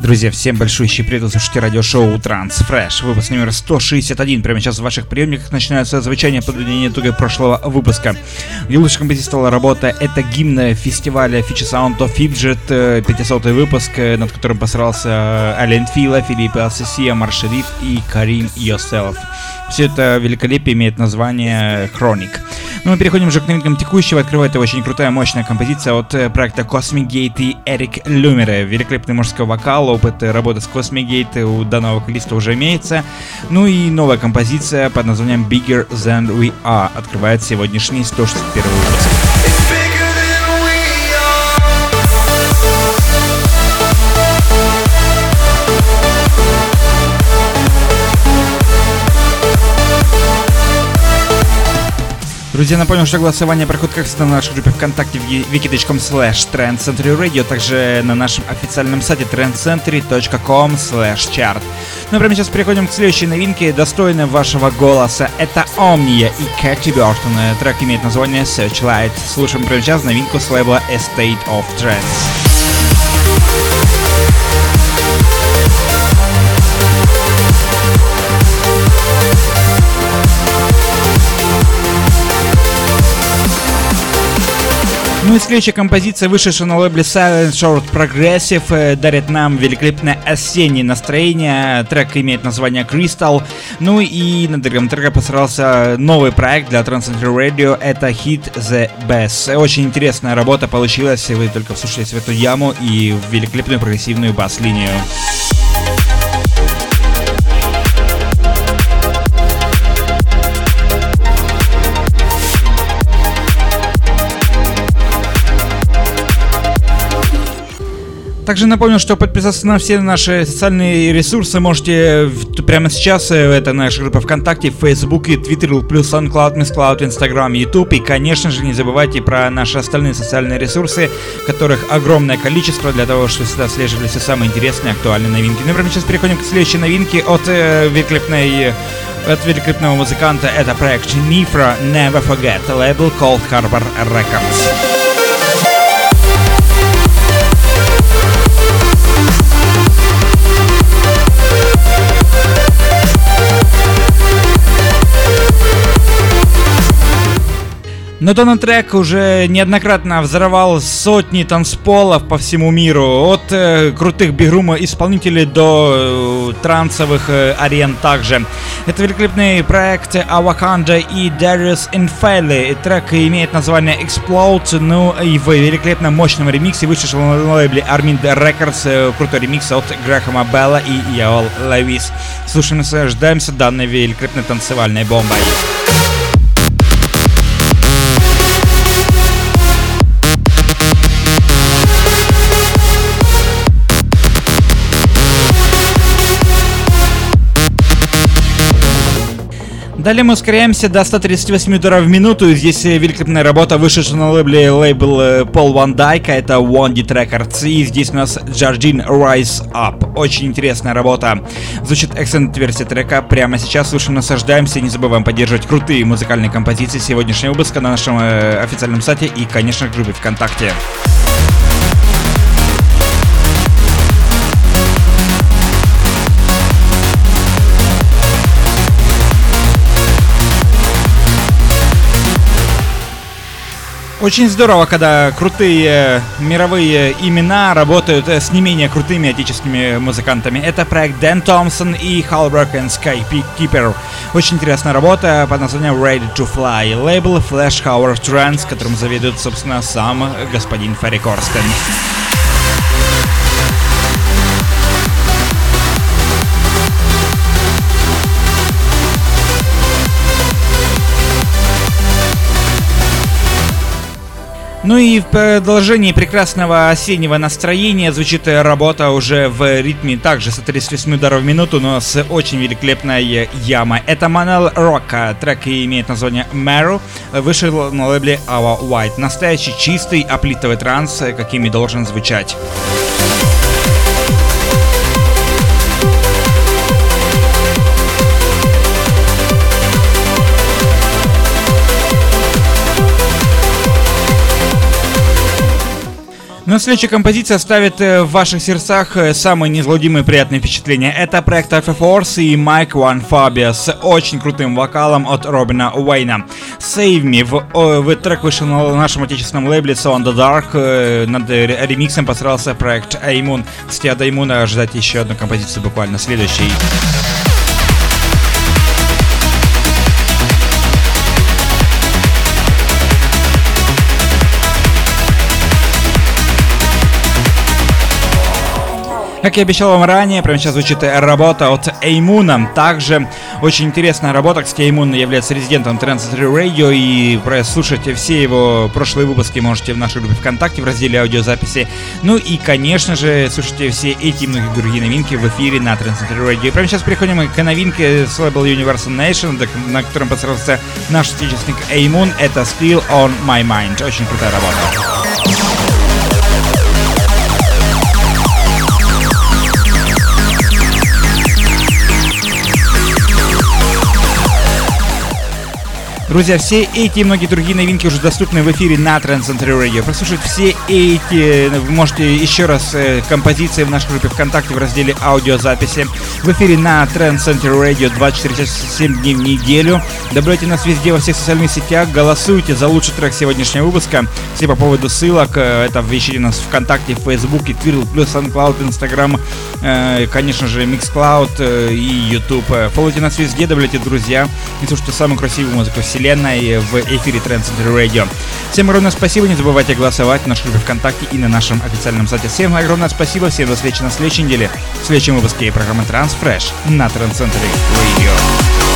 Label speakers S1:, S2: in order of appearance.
S1: Друзья, всем большущий привет, слушайте радиошоу Трансфреш, выпуск номер 161. Прямо сейчас в ваших приемниках начинается звучание подведения итога прошлого выпуска. Где лучшей стала работа это гимн фестиваля Feature Sound of Fidget, 500 выпуск, э, над которым посрался Ален Фила, Филипп Алсесия, Маршериф и Карим Yourself. Все это великолепие имеет название Хроник. Ну, мы переходим уже к новинкам текущего. Открывает это очень крутая, мощная композиция от э, проекта Cosmic Gate и Эрик Люмере. Великолепный мужской вокал, опыт работы с Cosmic Gate у данного вокалиста уже имеется. Ну и новая композиция под названием Bigger Than We Are открывает сегодняшний 161 выпуск. Друзья, напомню, что голосование проходит как всегда на нашей группе ВКонтакте wiki.com slash trendcentury также на нашем официальном сайте trendcentury.com slash chart. Ну а прямо сейчас переходим к следующей новинке, достойной вашего голоса. Это Omnia и Кэти Бёртон. Трек имеет название Searchlight. Слушаем прямо сейчас новинку с лейбла Estate of Trends. Ну и следующая композиция, вышедшая на лейбле Silent Short Progressive, э, дарит нам великолепное осеннее настроение. Трек имеет название Crystal. Ну и над этим треком постарался новый проект для Transcendent Radio. Это Hit the Bass. Очень интересная работа получилась. Вы только вслушались в эту яму и в великолепную прогрессивную бас-линию. Также напомню, что подписаться на все наши социальные ресурсы можете прямо сейчас. Э, это наша группа ВКонтакте, в Фейсбуке, Твиттер, плюс SoundCloud, MissCloud, Instagram, YouTube. И, конечно же, не забывайте про наши остальные социальные ресурсы, которых огромное количество для того, чтобы всегда слеживали все самые интересные актуальные новинки. Ну, прямо сейчас переходим к следующей новинке от э, великолепной от великолепного музыканта. Это проект Nifra Never Forget, лейбл Cold Harbor Records. Но данный трек уже неоднократно взорвал сотни танцполов по всему миру, от э, крутых бигрума исполнителей до э, трансовых э, арен также. Это великолепный проект Аваканда и Darius Infeli. Трек имеет название Explode, ну и в великолепном мощном ремиксе вышел на лейбле Armin Records э, крутой ремикс от Грэхэма Белла и Яол Левис. И наслаждаемся данной великолепной танцевальной бомбой. Далее мы ускоряемся до 138 ударов в минуту. Здесь великолепная работа, вышедшая на лейбле лейбл э, Пол Ван Дайка, это One Dit Records. И здесь у нас Jardine Rise Up. Очень интересная работа. Звучит эксцент версия трека. Прямо сейчас слушаем, наслаждаемся. Не забываем поддерживать крутые музыкальные композиции сегодняшнего выпуска на нашем э, официальном сайте и, конечно, группе ВКонтакте. Очень здорово, когда крутые мировые имена работают с не менее крутыми отечественными музыкантами. Это проект Дэн Томпсон и Halberg and Skykeeper. Очень интересная работа под названием Ready to Fly. Лейбл Flash Hour Trends, которым заведует, собственно, сам господин Ферри Корстен. Ну и в продолжении прекрасного осеннего настроения звучит работа уже в ритме также 138 ударов в минуту, но с очень великолепной ямой. Это Манел Рока, трек имеет название Мэро, вышел на лейбле Our White. Настоящий чистый аплитовый транс, какими должен звучать. Но следующая композиция оставит э, в ваших сердцах э, самые неизгладимые приятные впечатления. Это проект Alpha Force и Mike One Fabia с очень крутым вокалом от Робина Уэйна. Save Me. В, в трек вышел на нашем отечественном лейбле Sound the Dark. Э, над ремиксом постарался проект Аймун. Кстати, от Аймуна ожидать еще одну композицию буквально следующей. Как я обещал вам ранее, прямо сейчас звучит работа от Эймуна. Также очень интересная работа. Кстати, Эймун является резидентом Transitory Radio и прослушать все его прошлые выпуски можете в нашей группе ВКонтакте в разделе аудиозаписи. Ну и, конечно же, слушайте все эти и многие другие новинки в эфире на Transitory Radio. И прямо сейчас переходим к новинке с лейбл Universal Nation, на котором постарался наш отечественник Эймун. Это Still on My Mind. Очень крутая работа. Друзья, все эти и многие другие новинки уже доступны в эфире на Trend Center Radio. Прослушать все эти вы можете еще раз э, композиции в нашей группе ВКонтакте в разделе аудиозаписи. В эфире на Trend Center Radio 24 часа 7 дней в неделю. Добавляйте нас везде во всех социальных сетях, голосуйте за лучший трек сегодняшнего выпуска. Все по поводу ссылок, э, это ищите нас ВКонтакте, Фейсбуке, Twitter, плюс Instagram, э, конечно же, Mixcloud и YouTube. Фолловите нас везде, добавляйте друзья и слушайте самую красивую музыку все вселенной в эфире Trend Center Radio. Всем огромное спасибо, не забывайте голосовать в нашей группе ВКонтакте и на нашем официальном сайте. Всем огромное спасибо, всем до встречи на следующей неделе, в следующем выпуске программы Transfresh на Trend Center Radio.